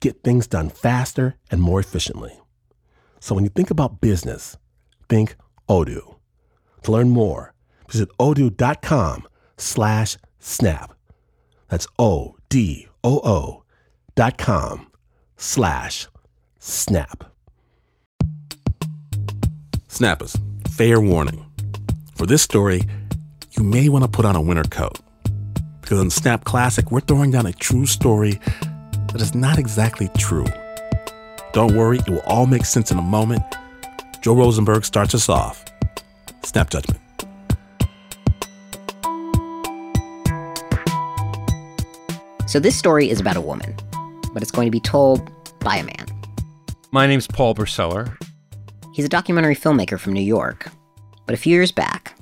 get things done faster and more efficiently. So when you think about business, think Odoo. To learn more, visit odoo.com slash snap. That's O-D-O-O dot com slash snap. Snappers, fair warning. For this story, you may want to put on a winter coat. Because on Snap Classic, we're throwing down a true story that is not exactly true. Don't worry, it will all make sense in a moment. Joe Rosenberg starts us off. Snap Judgment. So, this story is about a woman, but it's going to be told by a man. My name's Paul Berczeller. He's a documentary filmmaker from New York. But a few years back,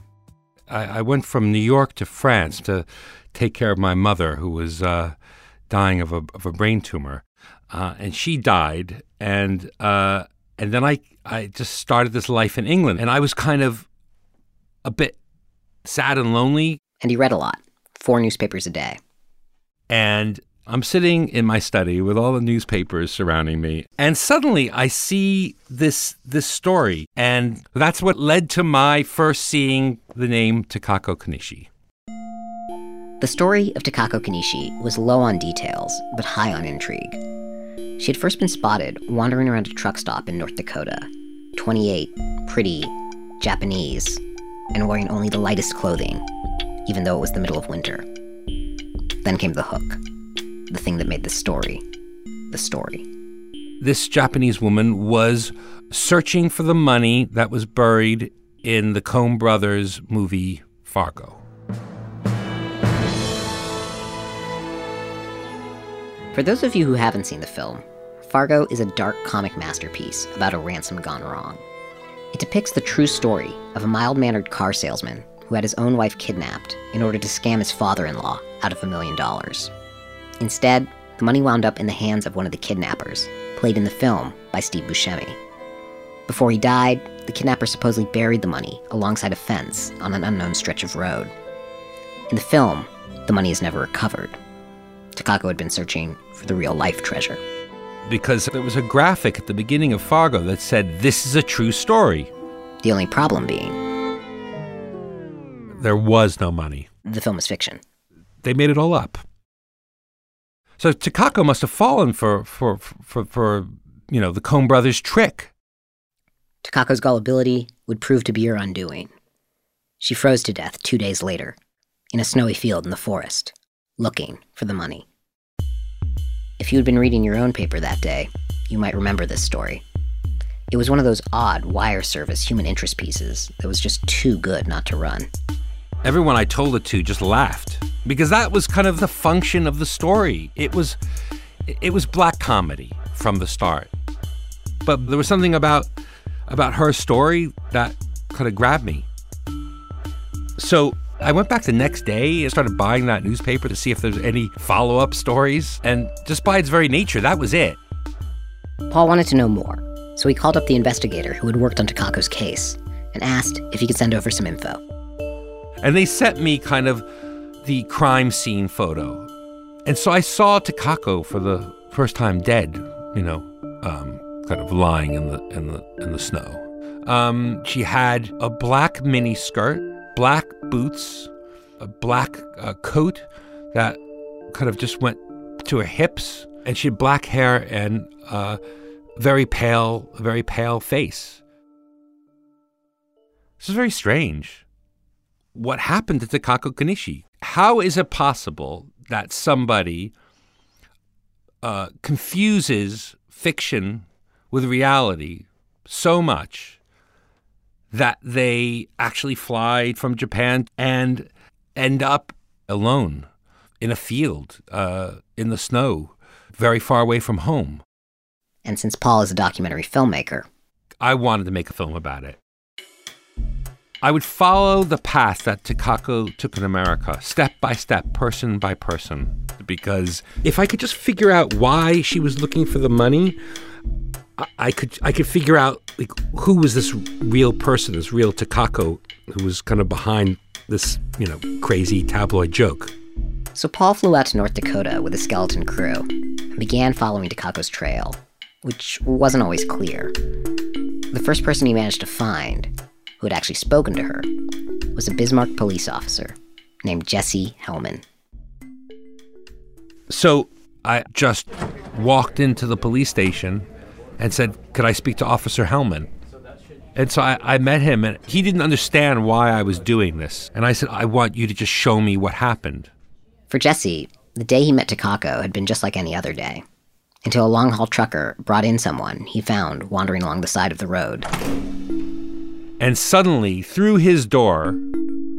I, I went from New York to France to take care of my mother, who was uh, dying of a, of a brain tumor. Uh, and she died. And, uh, and then I, I just started this life in England. And I was kind of a bit sad and lonely. and he read a lot four newspapers a day. and I'm sitting in my study with all the newspapers surrounding me, and suddenly I see this this story, and that's what led to my first seeing the name Takako Konishi. The story of Takako Konishi was low on details, but high on intrigue. She had first been spotted wandering around a truck stop in North Dakota, 28, pretty, Japanese, and wearing only the lightest clothing, even though it was the middle of winter. Then came the hook, the thing that made the story the story. This Japanese woman was searching for the money that was buried in the Coen Brothers movie Fargo. For those of you who haven't seen the film, Fargo is a dark comic masterpiece about a ransom gone wrong. It depicts the true story of a mild mannered car salesman who had his own wife kidnapped in order to scam his father in law out of a million dollars. Instead, the money wound up in the hands of one of the kidnappers, played in the film by Steve Buscemi. Before he died, the kidnapper supposedly buried the money alongside a fence on an unknown stretch of road. In the film, the money is never recovered. Takako had been searching for the real life treasure. Because there was a graphic at the beginning of Fargo that said, This is a true story. The only problem being, There was no money. the film is fiction. they made it all up. So Takako must have fallen for for for, for you know the Coen Brothers trick. Takako's gullibility would prove to be her undoing. She froze to death two days later, in a snowy field in the forest, looking for the money. If you had been reading your own paper that day, you might remember this story. It was one of those odd wire service human interest pieces that was just too good not to run. Everyone I told it to just laughed because that was kind of the function of the story. It was it was black comedy from the start. But there was something about about her story that kind of grabbed me. So I went back the next day and started buying that newspaper to see if there's any follow up stories. And just by its very nature, that was it. Paul wanted to know more, so he called up the investigator who had worked on Takako's case and asked if he could send over some info. And they sent me kind of the crime scene photo. And so I saw Takako for the first time dead, you know, um, kind of lying in the in the in the snow. Um, she had a black mini skirt, black boots, a black uh, coat that kind of just went to her hips, and she had black hair and uh, very pale, very pale face. This is very strange. What happened to Takako Konishi? How is it possible that somebody uh, confuses fiction with reality so much that they actually fly from Japan and end up alone in a field uh, in the snow, very far away from home. And since Paul is a documentary filmmaker, I wanted to make a film about it. I would follow the path that Takako took in America, step by step, person by person, because if I could just figure out why she was looking for the money, I, I could I could figure out like who was this real person, this real Takako, who was kind of behind this you know crazy tabloid joke. So Paul flew out to North Dakota with a skeleton crew and began following Takako's trail, which wasn't always clear. The first person he managed to find who had actually spoken to her, was a Bismarck police officer named Jesse Hellman. So I just walked into the police station and said, Could I speak to Officer Hellman? And so I, I, met him, and he didn't understand why I was doing this. And I said, I want you to just show me what happened. For Jesse, the day he met Takako had been just like any other day, until a long haul trucker brought in someone he found wandering along the side of the road. And suddenly, through his door,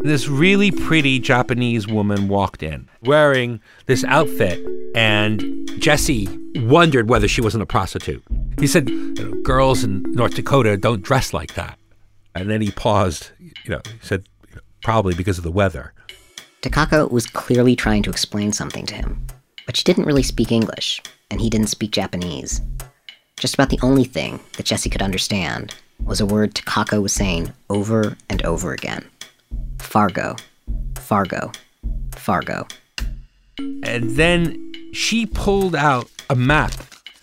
this really pretty Japanese woman walked in wearing this outfit, and Jesse wondered whether she wasn't a prostitute. He said, you know, Girls in North Dakota don't dress like that. And then he paused, you know, he said, Probably because of the weather. Takako was clearly trying to explain something to him, but she didn't really speak English, and he didn't speak Japanese. Just about the only thing that Jesse could understand was a word Takako was saying over and over again Fargo, Fargo, Fargo. And then she pulled out a map.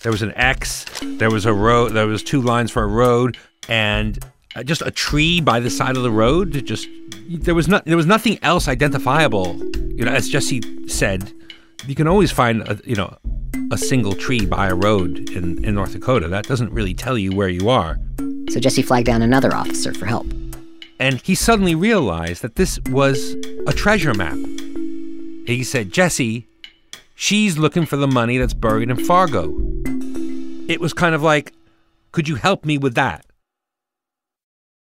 There was an X, there was a road, there was two lines for a road, and uh, just a tree by the side of the road. Just there was not there was nothing else identifiable. You know, as Jesse said, you can always find a, you know a single tree by a road in, in North Dakota. That doesn't really tell you where you are so Jesse flagged down another officer for help. And he suddenly realized that this was a treasure map. He said, Jesse, she's looking for the money that's buried in Fargo. It was kind of like, could you help me with that?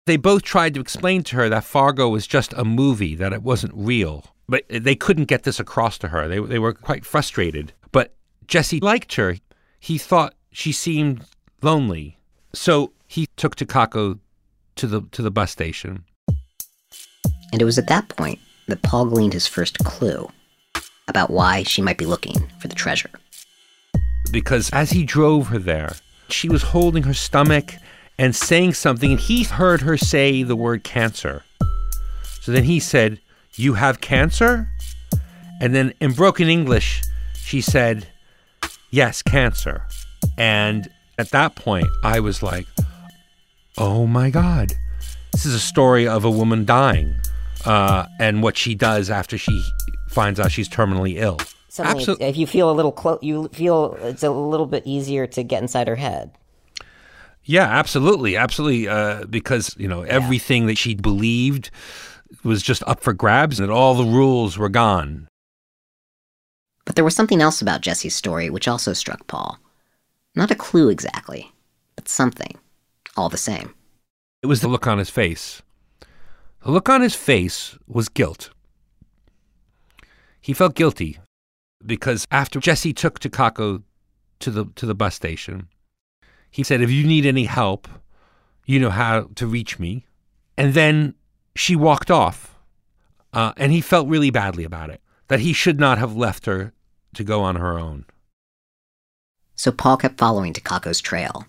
They both tried to explain to her that Fargo was just a movie, that it wasn't real. But they couldn't get this across to her. They, they were quite frustrated. But Jesse liked her. He thought she seemed lonely. So he took Takako to the to the bus station. And it was at that point that Paul gleaned his first clue about why she might be looking for the treasure. Because as he drove her there, she was holding her stomach and saying something, and he heard her say the word cancer. So then he said, You have cancer? And then in broken English, she said, Yes, cancer. And at that point, I was like, oh my God, this is a story of a woman dying uh, and what she does after she finds out she's terminally ill. Suddenly, if you feel a little close, you feel it's a little bit easier to get inside her head. Yeah, absolutely, absolutely. Uh, because you know everything that she believed was just up for grabs, and all the rules were gone. But there was something else about Jesse's story which also struck Paul. Not a clue exactly, but something all the same. It was the look on his face. The look on his face was guilt. He felt guilty because after Jesse took Takako to the to the bus station, he said, "If you need any help, you know how to reach me." And then she walked off, uh, and he felt really badly about it. That he should not have left her to go on her own. So Paul kept following Takako's trail,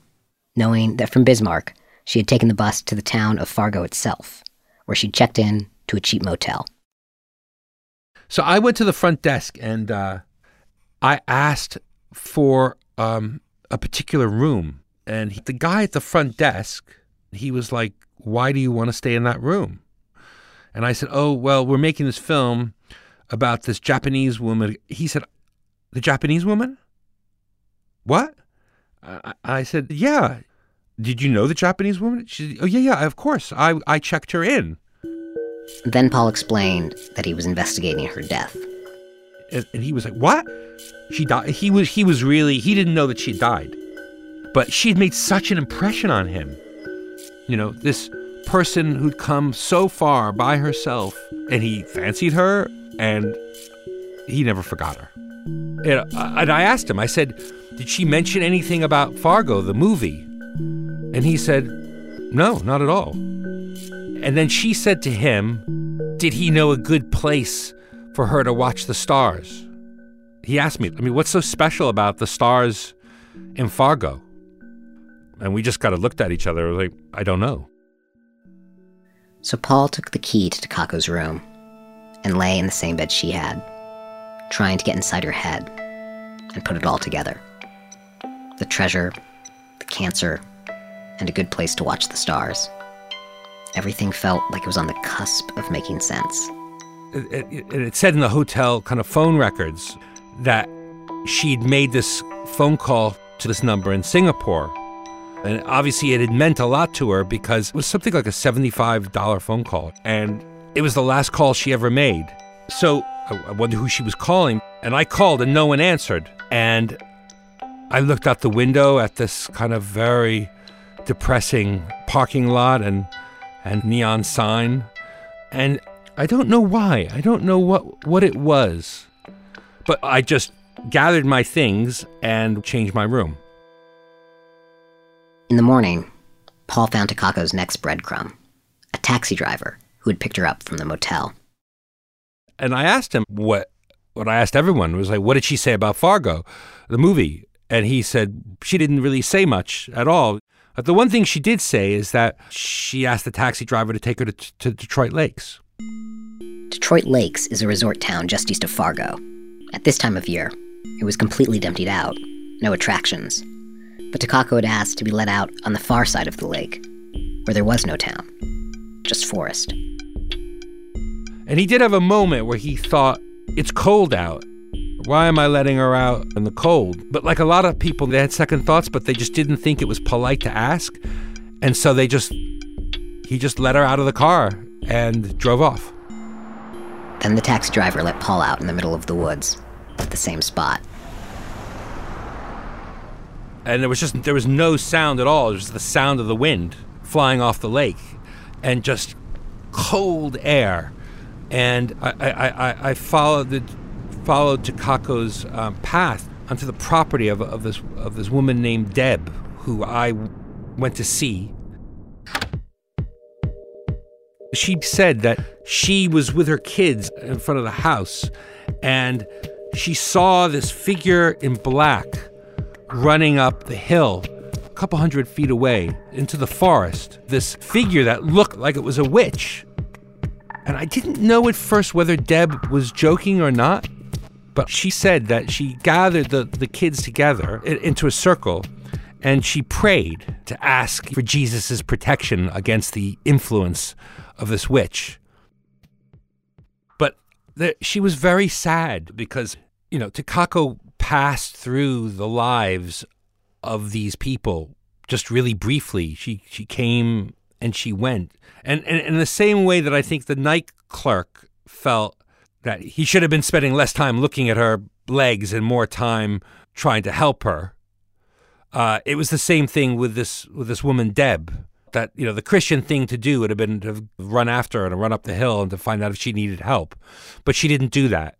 knowing that from Bismarck, she had taken the bus to the town of Fargo itself, where she checked in to a cheap motel. So I went to the front desk and uh, I asked for um, a particular room. And he, the guy at the front desk, he was like, Why do you want to stay in that room? And I said, Oh, well, we're making this film about this Japanese woman. He said, The Japanese woman? What? I, I said, Yeah. Did you know the Japanese woman? She Oh, yeah, yeah, of course. I, I checked her in. Then Paul explained that he was investigating her death. And, he was like, What? She died. He was, he was really, he didn't know that she died. But she'd made such an impression on him. You know, this person who'd come so far by herself, and he fancied her, and he never forgot her. And, uh, and I asked him, I said, Did she mention anything about Fargo, the movie? And he said, No, not at all. And then she said to him, Did he know a good place for her to watch the stars? He asked me, I mean, what's so special about the stars in Fargo? And we just kind of looked at each other like, I don't know. So Paul took the key to Takako's room and lay in the same bed she had, trying to get inside her head and put it all together. The treasure, the cancer, and a good place to watch the stars. Everything felt like it was on the cusp of making sense. It, it, it said in the hotel kind of phone records that she'd made this phone call to this number in Singapore and obviously, it had meant a lot to her because it was something like a $75 phone call. And it was the last call she ever made. So I wonder who she was calling. And I called and no one answered. And I looked out the window at this kind of very depressing parking lot and, and neon sign. And I don't know why. I don't know what, what it was. But I just gathered my things and changed my room. In the morning, Paul found Takako's next breadcrumb a taxi driver who had picked her up from the motel. And I asked him what what I asked everyone was like, what did she say about Fargo, the movie? And he said she didn't really say much at all. But the one thing she did say is that she asked the taxi driver to take her to, to Detroit Lakes. Detroit Lakes is a resort town just east of Fargo. At this time of year, it was completely emptied out, no attractions, but Takako had asked to be let out on the far side of the lake, where there was no town, just forest. And he did have a moment where he thought, it's cold out. Why am I letting her out in the cold? But like a lot of people, they had second thoughts, but they just didn't think it was polite to ask. And so they just, he just let her out of the car and drove off. Then the taxi driver let Paul out in the middle of the woods, at the same spot and there was just there was no sound at all. It was the sound of the wind flying off the lake, and just cold air. And I I, I, I followed the followed Takako's um, path onto the property of, of this of this woman named Deb, who I went to see. She said that she was with her kids in front of the house, and she saw this figure in black running up the hill a couple hundred feet away into the forest. This figure that looked like it was a witch. And I didn't know at first whether Deb was joking or not, but she said that she gathered the, the kids together into a circle and she prayed to ask for Jesus' protection against the influence of this witch. But the, she was very sad because, you know, Takako passed through the lives of these people just really briefly. She she came and she went. And, and, in the same way that I think the night clerk felt that he should have been spending less time looking at her legs and more time trying to help her. Uh, it was the same thing with this with this woman Deb. That you know the Christian thing to do would have been to run after her and run up the hill and to find out if she needed help, but she didn't do that.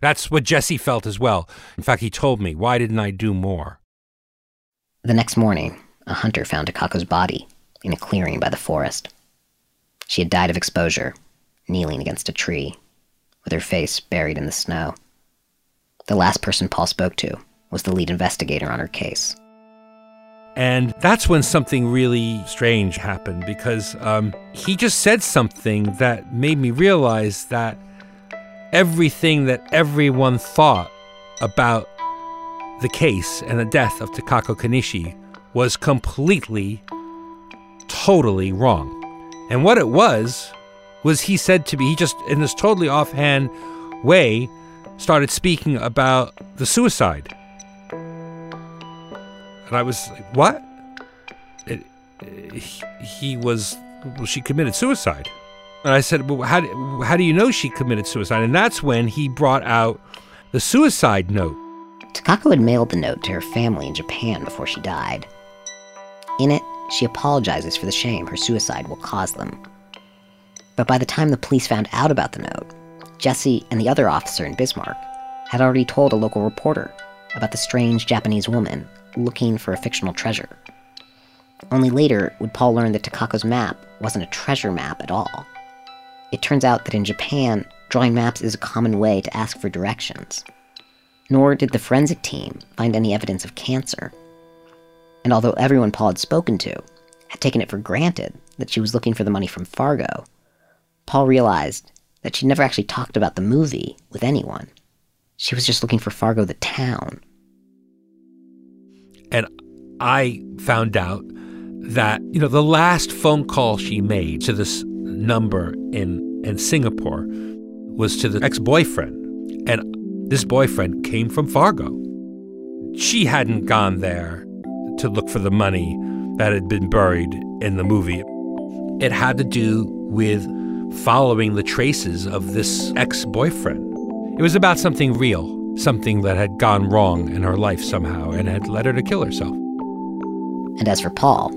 That's what Jesse felt as well. In fact, he told me, why didn't I do more? The next morning, a hunter found Takako's body in a clearing by the forest. She had died of exposure, kneeling against a tree, with her face buried in the snow. The last person Paul spoke to was the lead investigator on her case. And that's when something really strange happened because um, he just said something that made me realize that everything that everyone thought about the case and the death of Takako Konishi was completely, totally wrong. And what it was, was he said to me, he just, in this totally offhand way, started speaking about the suicide. And I was like, what? It, he, he was, well, she committed suicide. And I said, well, how how do you know she committed suicide? And that's when he brought out the suicide note. Takako had mailed the note to her family in Japan before she died. In it, she apologizes for the shame her suicide will cause them. But by the time the police found out about the note, Jesse and the other officer in Bismarck had already told a local reporter about the strange Japanese woman looking for a fictional treasure. Only later would Paul learn that Takako's map wasn't a treasure map at all. It turns out that in Japan, drawing maps is a common way to ask for directions. Nor did the forensic team find any evidence of cancer. And although everyone Paul had spoken to had taken it for granted that she was looking for the money from Fargo, Paul realized that she'd never actually talked about the movie with anyone. She was just looking for Fargo the town. And I found out that, you know, the last phone call she made to this number in, in Singapore was to the ex boyfriend. And this boyfriend came from Fargo. She hadn't gone there to look for the money that had been buried in the movie. It had to do with following the traces of this ex boyfriend. It was about something real, something that had gone wrong in her life somehow and had led her to kill herself. And as for Paul,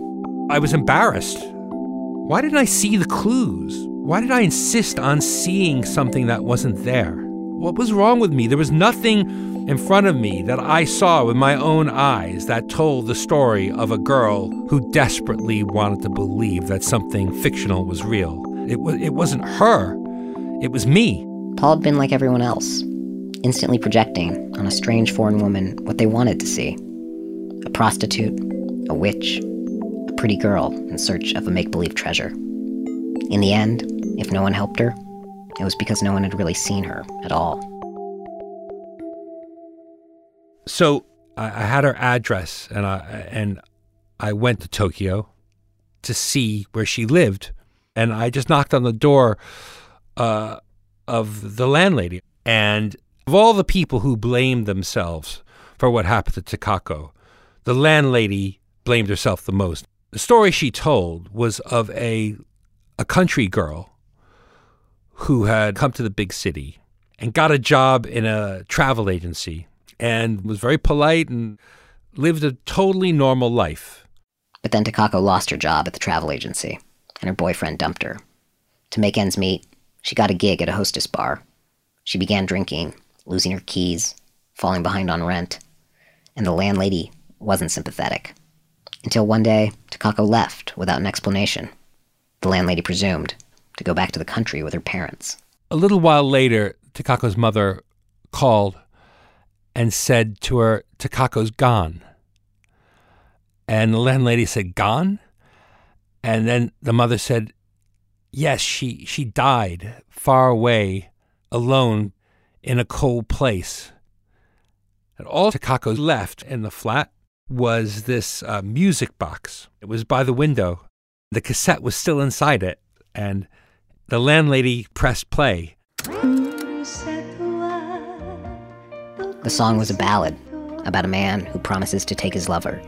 I was embarrassed. Why didn't I see the clues? Why did I insist on seeing something that wasn't there? What was wrong with me? There was nothing in front of me that I saw with my own eyes that told the story of a girl who desperately wanted to believe that something fictional was real. It, was, it wasn't her, it was me. Paul had been like everyone else, instantly projecting on a strange foreign woman what they wanted to see a prostitute, a witch, a pretty girl in search of a make believe treasure. In the end, if no one helped her, it was because no one had really seen her at all. So I, I had her address, and I and I went to Tokyo to see where she lived, and I just knocked on the door uh, of the landlady, and of all the people who blamed themselves for what happened to Takako, the landlady blamed herself the most. The story she told was of a a country girl who had come to the big city and got a job in a travel agency and was very polite and lived a totally normal life. But then Takako lost her job at the travel agency, and her boyfriend dumped her. To make ends meet, she got a gig at a hostess bar. She began drinking, losing her keys, falling behind on rent, and the landlady wasn't sympathetic. Until one day, Takako left without an explanation. The landlady presumed to go back to the country with her parents. A little while later, Takako's mother called and said to her, Takako's gone. And the landlady said, Gone? And then the mother said, Yes, she, she died far away, alone, in a cold place. And all Takako left in the flat was this uh, music box. It was by the window. The cassette was still inside it, and the landlady pressed play. The song was a ballad about a man who promises to take his lover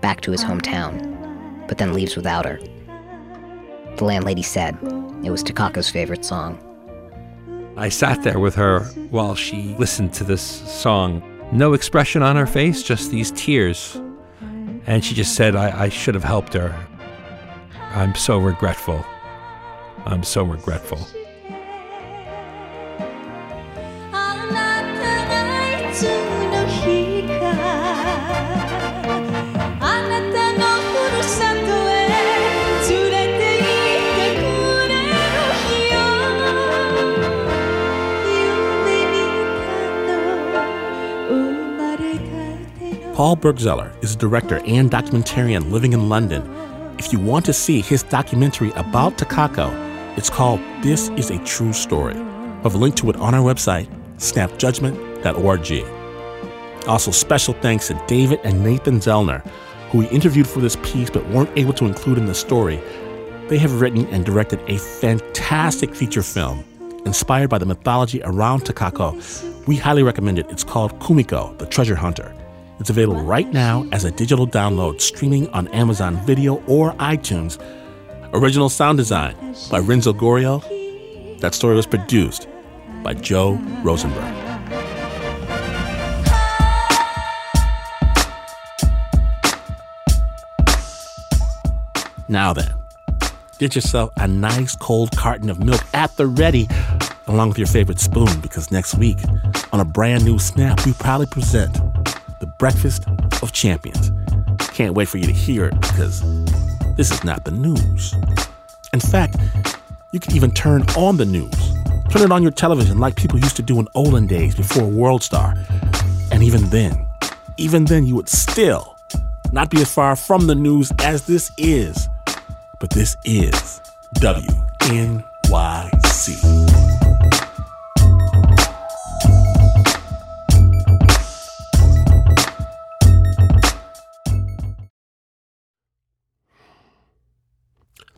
back to his hometown, but then leaves without her. The landlady said it was Takako's favorite song. I sat there with her while she listened to this song. No expression on her face, just these tears. And she just said, I, I should have helped her. I'm so regretful. I'm so regretful. Paul Berczeller is a director and documentarian living in London. If you want to see his documentary about Takako, it's called This is a True Story. We have a link to it on our website, snapjudgment.org. Also, special thanks to David and Nathan Zellner, who we interviewed for this piece but weren't able to include in the story. They have written and directed a fantastic feature film inspired by the mythology around Takako. We highly recommend it. It's called Kumiko, the Treasure Hunter. It's available right now as a digital download streaming on Amazon Video or iTunes. Original sound design by Renzo Gorrio. That story was produced by Joe Rosenberg. Now then, get yourself a nice cold carton of milk at the ready, along with your favorite spoon, because next week, on a brand new Snap, we proudly present the Breakfast of Champions. Can't wait for you to hear it because this is not the news. In fact, you can even turn on the news. Turn it on your television like people used to do in olden days before World Star. And even then, even then, you would still not be as far from the news as this is. But this is WNYC.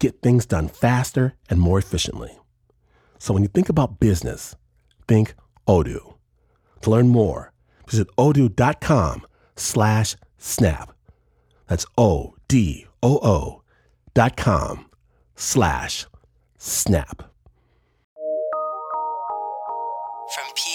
get things done faster and more efficiently. So when you think about business, think Odoo. To learn more, visit odoo.com slash snap. That's O-D-O-O dot com slash snap. From P